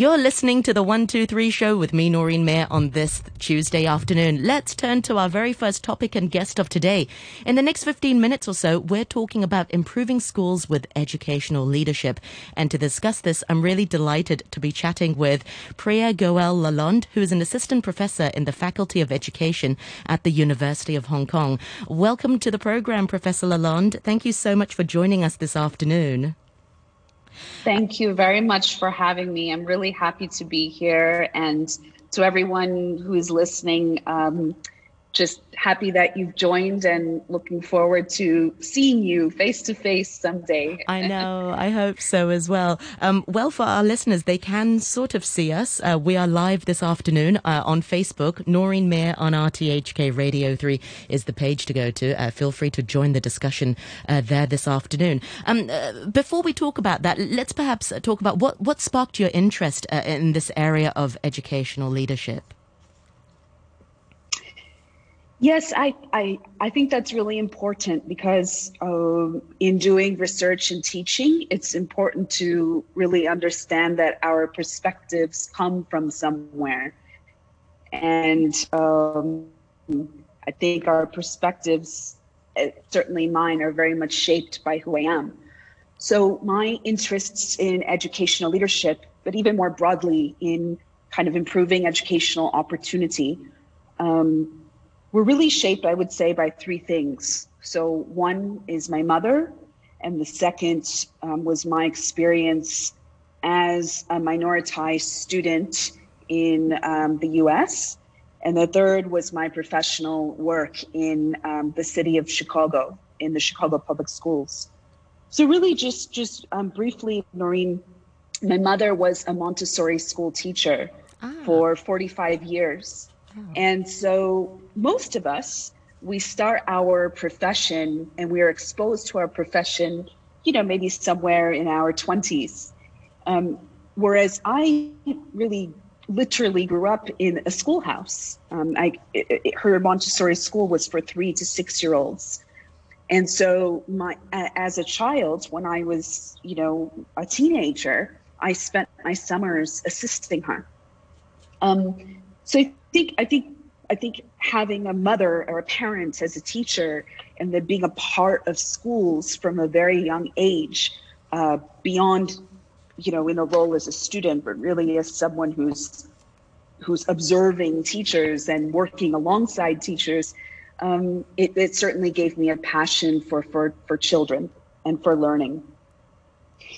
You're listening to the 123 show with me, Noreen Mayer, on this Tuesday afternoon. Let's turn to our very first topic and guest of today. In the next 15 minutes or so, we're talking about improving schools with educational leadership. And to discuss this, I'm really delighted to be chatting with Priya Goel Lalonde, who is an assistant professor in the Faculty of Education at the University of Hong Kong. Welcome to the program, Professor Lalonde. Thank you so much for joining us this afternoon. Thank you very much for having me. I'm really happy to be here. And to everyone who is listening, um, just happy that you've joined and looking forward to seeing you face to face someday. I know. I hope so as well. Um, well, for our listeners, they can sort of see us. Uh, we are live this afternoon uh, on Facebook. Noreen Mayer on RTHK Radio 3 is the page to go to. Uh, feel free to join the discussion uh, there this afternoon. Um, uh, before we talk about that, let's perhaps talk about what, what sparked your interest uh, in this area of educational leadership. Yes, I, I, I think that's really important because um, in doing research and teaching, it's important to really understand that our perspectives come from somewhere. And um, I think our perspectives, eh, certainly mine, are very much shaped by who I am. So my interests in educational leadership, but even more broadly in kind of improving educational opportunity, um, were really shaped, I would say, by three things. So, one is my mother, and the second um, was my experience as a minoritized student in um, the US. And the third was my professional work in um, the city of Chicago, in the Chicago Public Schools. So, really, just, just um, briefly, Noreen, my mother was a Montessori school teacher ah. for 45 years. Oh. And so most of us, we start our profession and we are exposed to our profession, you know, maybe somewhere in our 20s. Um, whereas I really literally grew up in a schoolhouse. Um, I, it, her Montessori school was for three to six year olds. And so my, as a child, when I was, you know, a teenager, I spent my summers assisting her. Um, so I think I think I think having a mother or a parent as a teacher and then being a part of schools from a very young age, uh, beyond, you know, in a role as a student, but really as someone who's who's observing teachers and working alongside teachers, um, it, it certainly gave me a passion for for for children and for learning.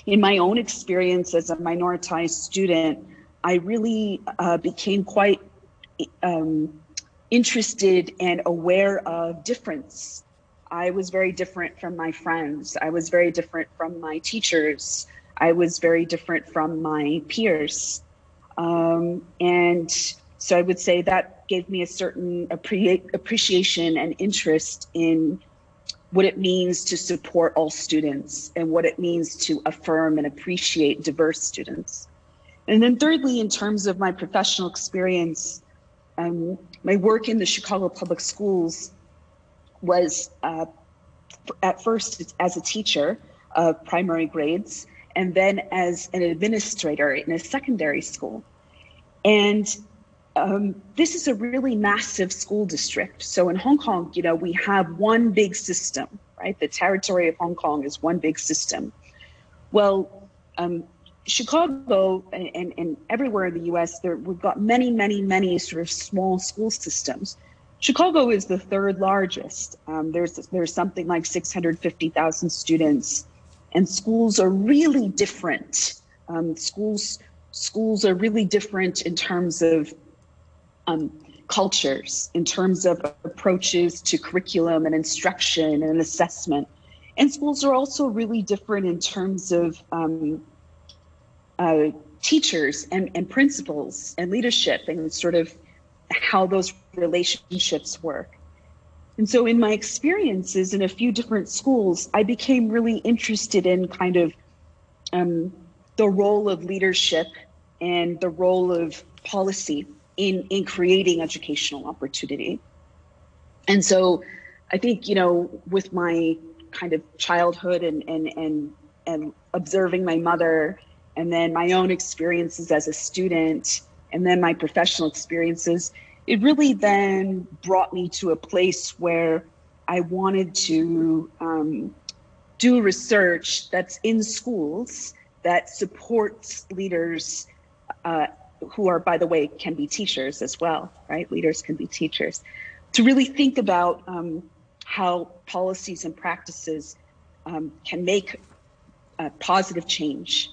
In my own experience as a minoritized student, I really uh, became quite um, interested and aware of difference. I was very different from my friends. I was very different from my teachers. I was very different from my peers. Um, and so I would say that gave me a certain appre- appreciation and interest in what it means to support all students and what it means to affirm and appreciate diverse students. And then, thirdly, in terms of my professional experience, um, my work in the Chicago Public Schools was uh, at first as a teacher of primary grades and then as an administrator in a secondary school. And um, this is a really massive school district. So in Hong Kong, you know, we have one big system, right? The territory of Hong Kong is one big system. Well, um, Chicago and, and, and, everywhere in the US, there, we've got many, many, many sort of small school systems. Chicago is the third largest. Um, there's, there's something like 650,000 students, and schools are really different. Um, schools, schools are really different in terms of um, cultures, in terms of approaches to curriculum and instruction and assessment. And schools are also really different in terms of um, uh, teachers and, and principals and leadership and sort of how those relationships work. And so, in my experiences in a few different schools, I became really interested in kind of um, the role of leadership and the role of policy in, in creating educational opportunity. And so, I think, you know, with my kind of childhood and, and, and, and observing my mother and then my own experiences as a student, and then my professional experiences, it really then brought me to a place where I wanted to um, do research that's in schools that supports leaders uh, who are, by the way, can be teachers as well, right? Leaders can be teachers. To really think about um, how policies and practices um, can make a positive change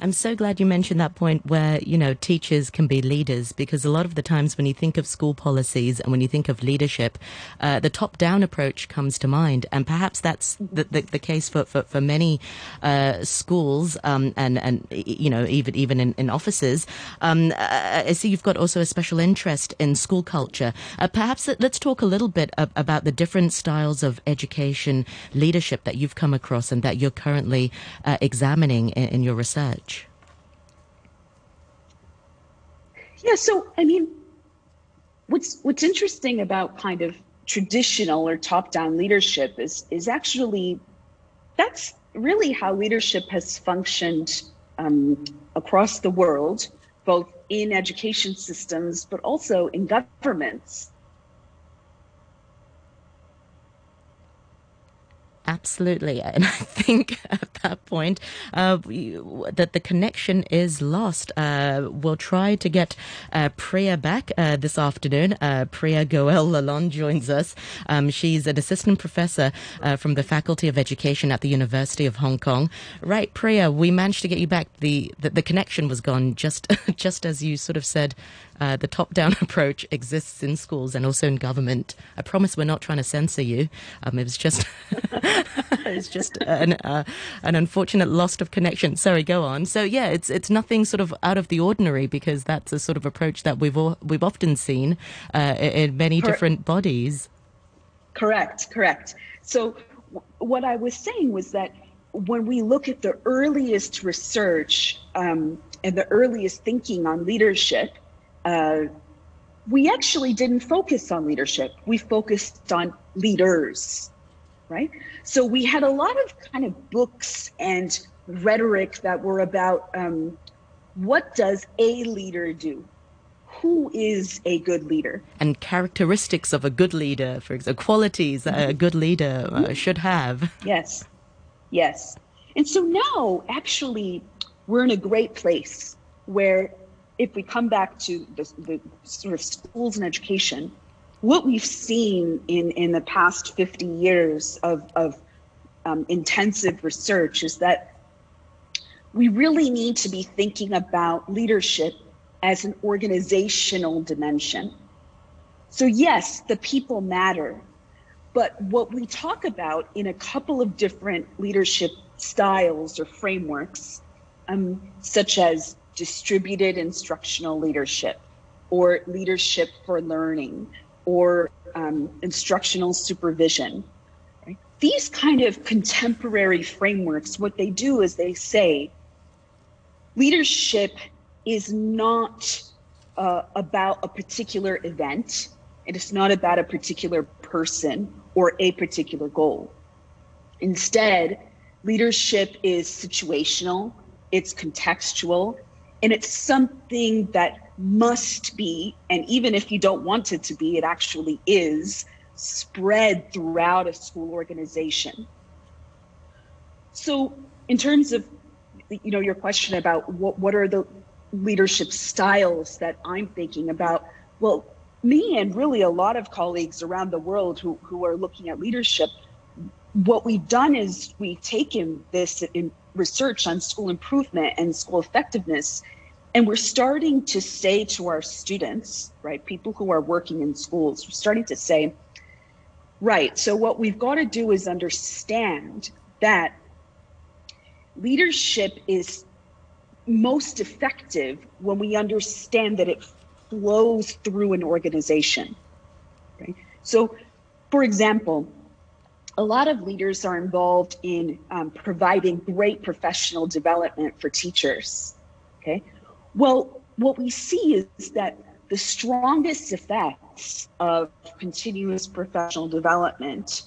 I'm so glad you mentioned that point where, you know, teachers can be leaders because a lot of the times when you think of school policies and when you think of leadership, uh, the top down approach comes to mind. And perhaps that's the, the, the case for, for, for many uh, schools um, and, and, you know, even, even in, in offices. Um, uh, I see you've got also a special interest in school culture. Uh, perhaps let's talk a little bit about the different styles of education leadership that you've come across and that you're currently uh, examining in, in your research. Yeah, so I mean, what's what's interesting about kind of traditional or top-down leadership is is actually that's really how leadership has functioned um, across the world, both in education systems but also in governments. Absolutely. And I think at that point uh, we, that the connection is lost. Uh, we'll try to get uh, Priya back uh, this afternoon. Uh, Priya Goel Lalonde joins us. Um, she's an assistant professor uh, from the Faculty of Education at the University of Hong Kong. Right, Priya, we managed to get you back. The, the, the connection was gone just, just as you sort of said uh, the top down approach exists in schools and also in government. I promise we're not trying to censor you. Um, it was just, it's just an, uh, an unfortunate loss of connection. Sorry, go on. So yeah, it's it's nothing sort of out of the ordinary because that's a sort of approach that we've all, we've often seen uh, in many Cor- different bodies. Correct, correct. So w- what I was saying was that when we look at the earliest research um, and the earliest thinking on leadership, uh, we actually didn't focus on leadership. We focused on leaders, right? So we had a lot of kind of books and rhetoric that were about um, what does a leader do? Who is a good leader? And characteristics of a good leader, for example, qualities that a good leader uh, should have. Yes, yes. And so now, actually, we're in a great place where if we come back to the, the sort of schools and education, what we've seen in, in the past 50 years of, of um, intensive research is that we really need to be thinking about leadership as an organizational dimension. So, yes, the people matter, but what we talk about in a couple of different leadership styles or frameworks, um, such as distributed instructional leadership or leadership for learning or um, instructional supervision. These kind of contemporary frameworks, what they do is they say leadership is not uh, about a particular event, it is not about a particular person or a particular goal. Instead, leadership is situational, it's contextual, and it's something that must be, and even if you don't want it to be, it actually is spread throughout a school organization. So, in terms of you know your question about what what are the leadership styles that I'm thinking about, well, me and really a lot of colleagues around the world who who are looking at leadership, what we've done is we've taken this in research on school improvement and school effectiveness and we're starting to say to our students, right, people who are working in schools, we're starting to say, right, so what we've got to do is understand that leadership is most effective when we understand that it flows through an organization. Right? So, for example, a lot of leaders are involved in um, providing great professional development for teachers. Okay, well, what we see is that the strongest effects of continuous professional development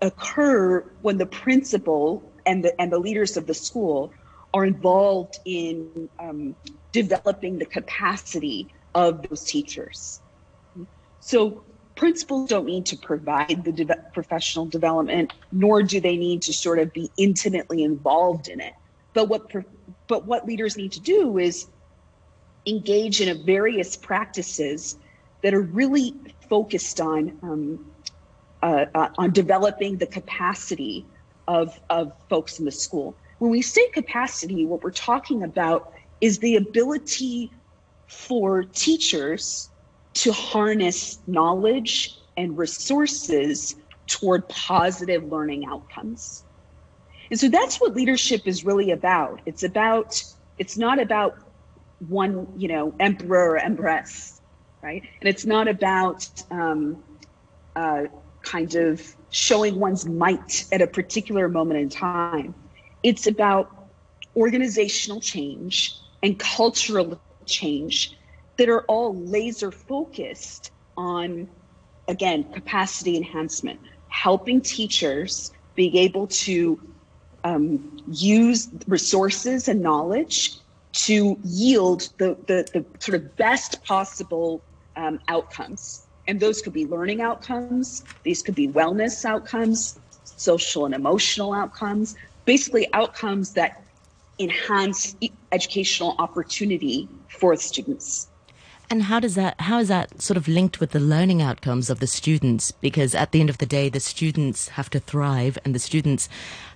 occur when the principal and the, and the leaders of the school are involved in um, developing the capacity of those teachers. So principals don't need to provide the de- professional development, nor do they need to sort of be intimately involved in it. But what but what leaders need to do is engage in various practices that are really focused on um, uh, uh, on developing the capacity of of folks in the school. When we say capacity, what we're talking about is the ability for teachers to harness knowledge and resources toward positive learning outcomes. And so that's what leadership is really about. It's about, it's not about one, you know, emperor or empress, right? And it's not about um, uh, kind of showing one's might at a particular moment in time. It's about organizational change and cultural change that are all laser focused on, again, capacity enhancement, helping teachers being able to um, use resources and knowledge to yield the, the, the sort of best possible um, outcomes. And those could be learning outcomes, these could be wellness outcomes, social and emotional outcomes, basically outcomes that enhance educational opportunity for students. And how does that how is that sort of linked with the learning outcomes of the students? Because at the end of the day, the students have to thrive, and the students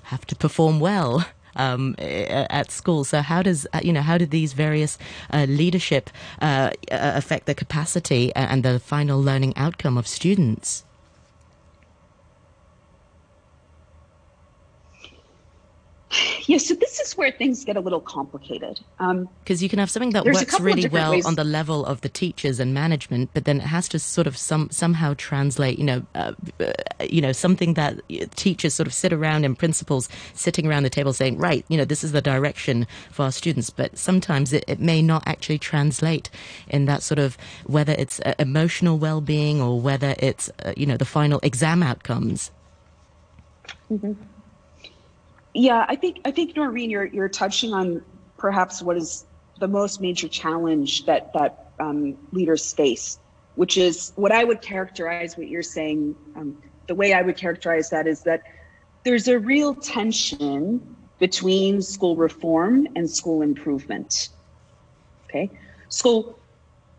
have to perform well. Um, at school. So how does uh, you know how do these various uh, leadership uh, affect the capacity and the final learning outcome of students? Yeah, so this is where things get a little complicated. Because um, you can have something that works really well ways. on the level of the teachers and management, but then it has to sort of some somehow translate. You know, uh, uh, you know, something that teachers sort of sit around and principals sitting around the table saying, right, you know, this is the direction for our students. But sometimes it, it may not actually translate in that sort of whether it's uh, emotional well-being or whether it's uh, you know the final exam outcomes. Mm-hmm. Yeah, I think I think Noreen, you're you're touching on perhaps what is the most major challenge that that um, leaders face, which is what I would characterize what you're saying. Um, the way I would characterize that is that there's a real tension between school reform and school improvement. Okay, so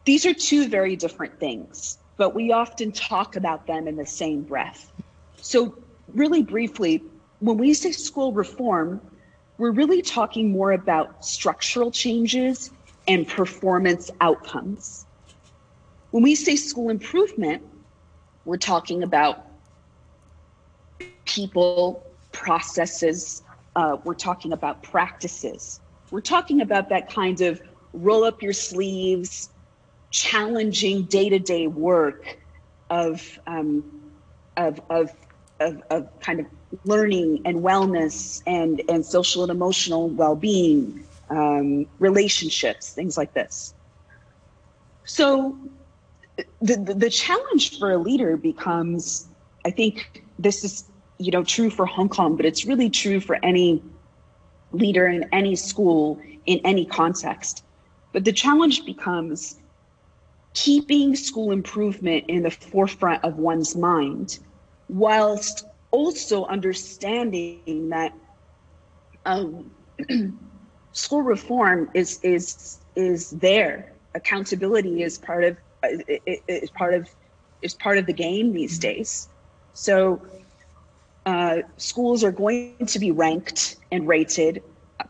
these are two very different things, but we often talk about them in the same breath. So, really briefly, when we say school reform, we're really talking more about structural changes and performance outcomes. When we say school improvement, we're talking about people, processes, uh, we're talking about practices. We're talking about that kind of roll up your sleeves, challenging day to day work of, um, of, of, of, of kind of learning and wellness and, and social and emotional well being, um, relationships, things like this. So the, the, the challenge for a leader becomes I think this is you know true for Hong Kong, but it's really true for any leader in any school in any context. But the challenge becomes keeping school improvement in the forefront of one's mind whilst also understanding that um, school reform is is is there. Accountability is part of is part of is part of the game these days. So uh, schools are going to be ranked and rated.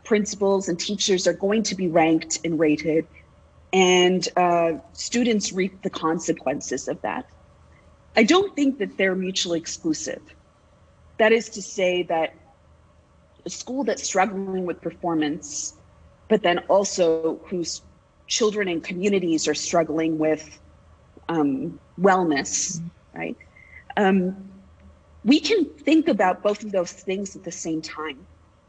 Principals and teachers are going to be ranked and rated, and uh, students reap the consequences of that. I don't think that they're mutually exclusive. That is to say that a school that's struggling with performance, but then also whose children and communities are struggling with um, wellness, right? Um, we can think about both of those things at the same time.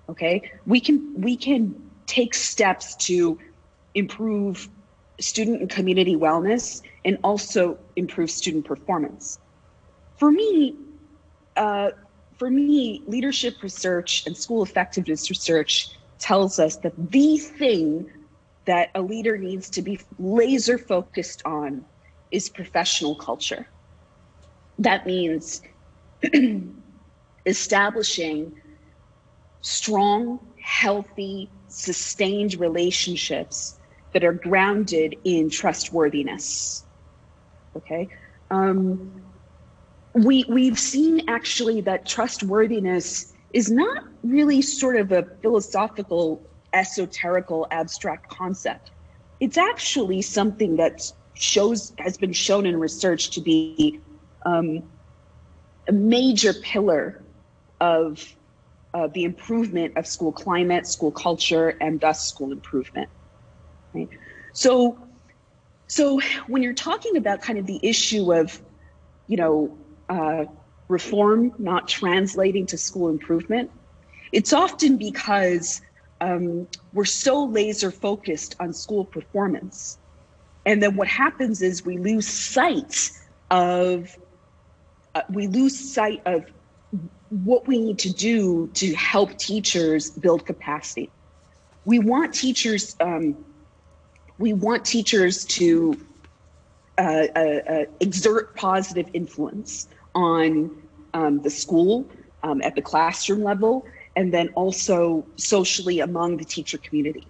Okay, we can we can take steps to improve student and community wellness and also improve student performance. For me, uh, for me, leadership research and school effectiveness research tells us that the thing that a leader needs to be laser focused on is professional culture. That means establishing strong, healthy, sustained relationships that are grounded in trustworthiness. Okay. Um, we we've seen actually that trustworthiness is not really sort of a philosophical, esoterical, abstract concept. It's actually something that shows has been shown in research to be um, a major pillar of uh, the improvement of school climate, school culture, and thus school improvement. Right. So, so when you're talking about kind of the issue of, you know, uh, reform not translating to school improvement, it's often because um, we're so laser focused on school performance. And then what happens is we lose sight of, uh, we lose sight of what we need to do to help teachers build capacity. We want teachers, um, we want teachers to uh, uh, uh exert positive influence on um, the school um, at the classroom level, and then also socially among the teacher community.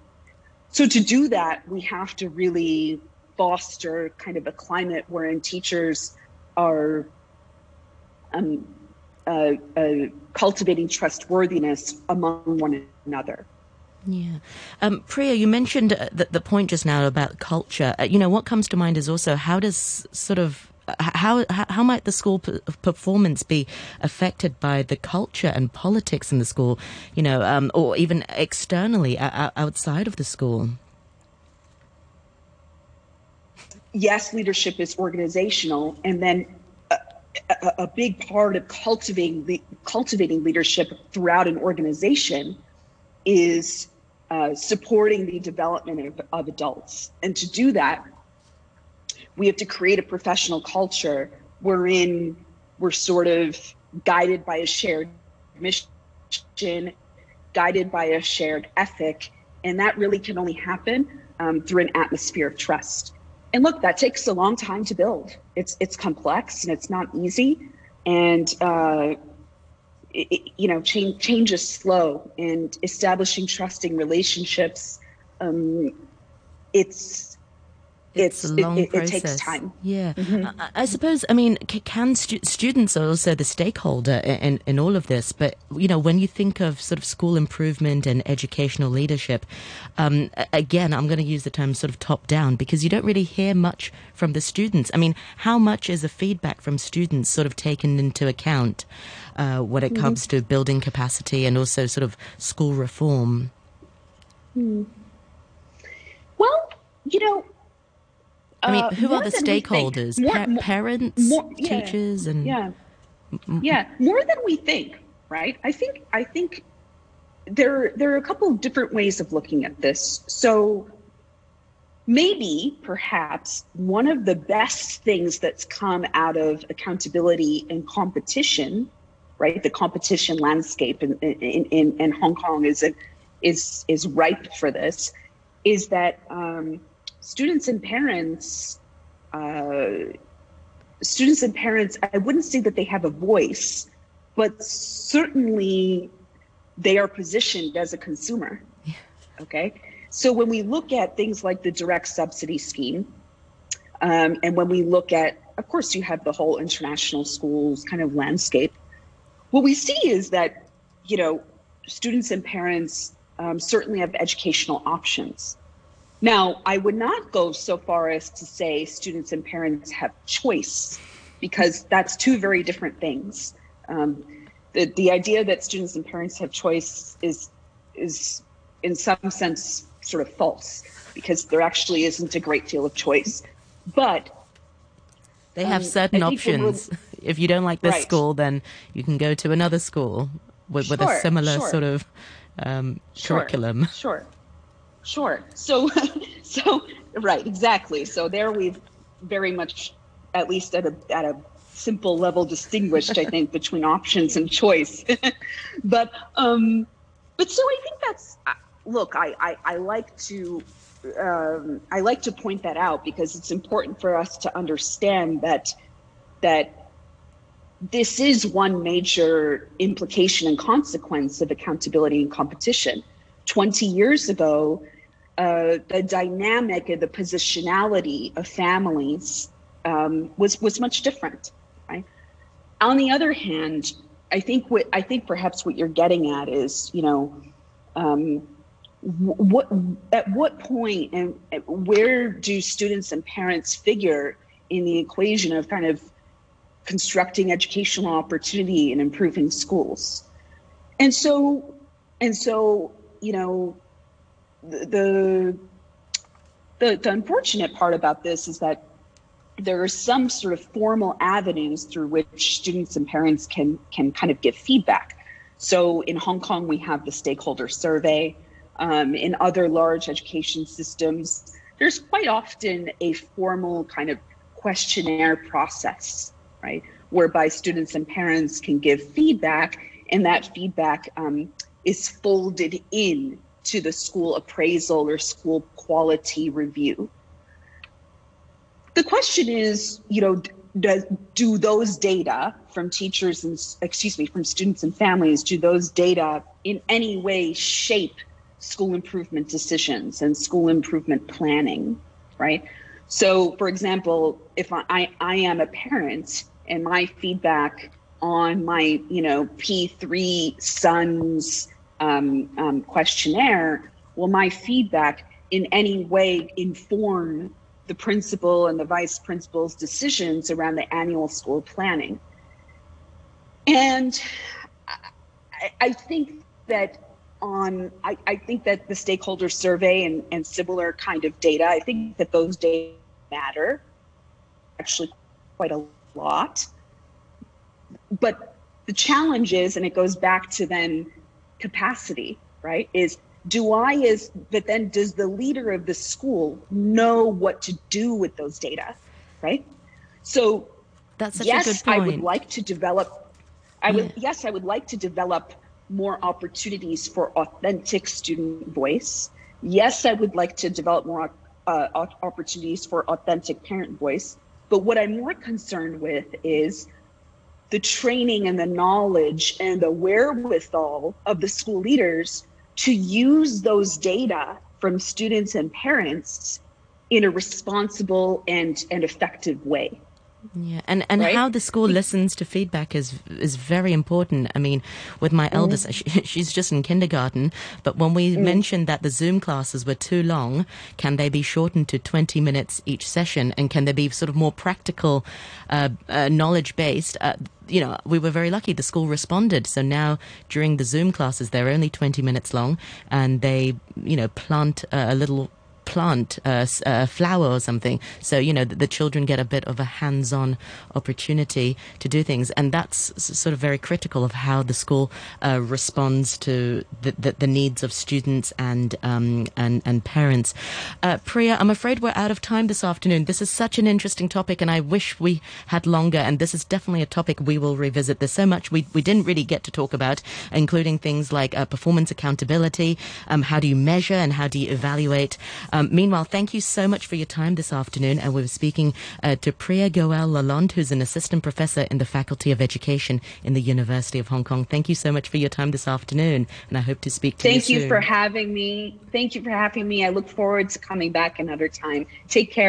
So to do that, we have to really foster kind of a climate wherein teachers are um, uh, uh, cultivating trustworthiness among one another. Yeah. Um, Priya, you mentioned uh, the, the point just now about culture. Uh, you know, what comes to mind is also how does sort of how how might the school performance be affected by the culture and politics in the school, you know, um, or even externally outside of the school? Yes, leadership is organizational, and then a, a, a big part of cultivating cultivating leadership throughout an organization is uh, supporting the development of, of adults, and to do that we have to create a professional culture wherein we're sort of guided by a shared mission, guided by a shared ethic. And that really can only happen um, through an atmosphere of trust. And look, that takes a long time to build. It's it's complex and it's not easy, and uh, it, you know, change change is slow. And establishing trusting relationships, um, it's it's, it's a long it, process. It takes time. Yeah, mm-hmm. I, I, suppose. I mean, can stu- students are also the stakeholder in, in all of this? But you know, when you think of sort of school improvement and educational leadership, um, again, I'm going to use the term sort of top down because you don't really hear much from the students. I mean, how much is the feedback from students sort of taken into account uh, when it mm-hmm. comes to building capacity and also sort of school reform? Hmm. Well, you know I mean, who uh, are the stakeholders? More, pa- parents, more, yeah, teachers, and yeah, yeah, more than we think, right? I think I think there there are a couple of different ways of looking at this. So maybe, perhaps, one of the best things that's come out of accountability and competition, right? The competition landscape in in, in, in Hong Kong is a, is is ripe for this. Is that um, students and parents, uh, students and parents, I wouldn't say that they have a voice, but certainly they are positioned as a consumer. Yeah. Okay. So when we look at things like the direct subsidy scheme, um, and when we look at, of course, you have the whole international schools kind of landscape. What we see is that, you know, students and parents um, certainly have educational options. Now, I would not go so far as to say students and parents have choice, because that's two very different things. Um, the, the idea that students and parents have choice is is in some sense sort of false because there actually isn't a great deal of choice. But they have um, certain options. If you don't like this right. school, then you can go to another school with, sure, with a similar sure. sort of um, sure, curriculum. Sure. Sure. So, so right, exactly. So there we've very much, at least at a at a simple level, distinguished. I think between options and choice. but um, but so I think that's look, I, I, I like to um, I like to point that out because it's important for us to understand that that this is one major implication and consequence of accountability and competition. 20 years ago, uh, the dynamic and the positionality of families um, was was much different. Right. On the other hand, I think what I think perhaps what you're getting at is, you know, um, what at what point and where do students and parents figure in the equation of kind of constructing educational opportunity and improving schools and so and so you know the the the unfortunate part about this is that there are some sort of formal avenues through which students and parents can can kind of give feedback. So in hong kong we have the stakeholder survey. Um, in other large education systems, there's quite often a formal kind of questionnaire process, right, whereby students and parents can give feedback, and that feedback um, is folded in to the school appraisal or school quality review. The question is, you know, do those data from teachers and excuse me from students and families do those data in any way shape school improvement decisions and school improvement planning, right? So, for example, if I, I am a parent and my feedback on my, you know, P3 son's um, um, questionnaire, will my feedback in any way inform the principal and the vice principal's decisions around the annual school planning? And I, I think that on I, I think that the stakeholder survey and, and similar kind of data, I think that those data matter actually quite a lot. But the challenge is, and it goes back to then capacity, right? Is do I is but then does the leader of the school know what to do with those data? Right? So that's yes, I would like to develop I would yes, I would like to develop more opportunities for authentic student voice. Yes, I would like to develop more uh, opportunities for authentic parent voice. But what I'm more concerned with is the training and the knowledge and the wherewithal of the school leaders to use those data from students and parents in a responsible and, and effective way. Yeah, and and right? how the school listens to feedback is is very important. I mean, with my mm. eldest, she, she's just in kindergarten, but when we mm. mentioned that the Zoom classes were too long, can they be shortened to twenty minutes each session, and can they be sort of more practical, uh, uh, knowledge based? Uh, you know, we were very lucky. The school responded. So now during the Zoom classes, they're only 20 minutes long and they, you know, plant a little plant a, a flower or something. So, you know, the, the, children get a bit of a hands on opportunity to do things. And that's sort of very critical of how the school uh, responds to the, the, the, needs of students and, um, and, and parents. Uh, Priya, I'm afraid we're out of time this afternoon. This is such an interesting topic, and I wish we had longer. And this is definitely a topic we will revisit. There's so much we, we didn't really get to talk about, including things like uh, performance accountability, um, how do you measure and how do you evaluate. Um, meanwhile, thank you so much for your time this afternoon. And we were speaking uh, to Priya Goel Lalonde, who's an assistant professor in the Faculty of Education in the University of Hong Kong. Thank you so much for your time this afternoon. And I hope to speak to thank you Thank you for having me. Thank you for having me. I look forward to coming back another time. Take care.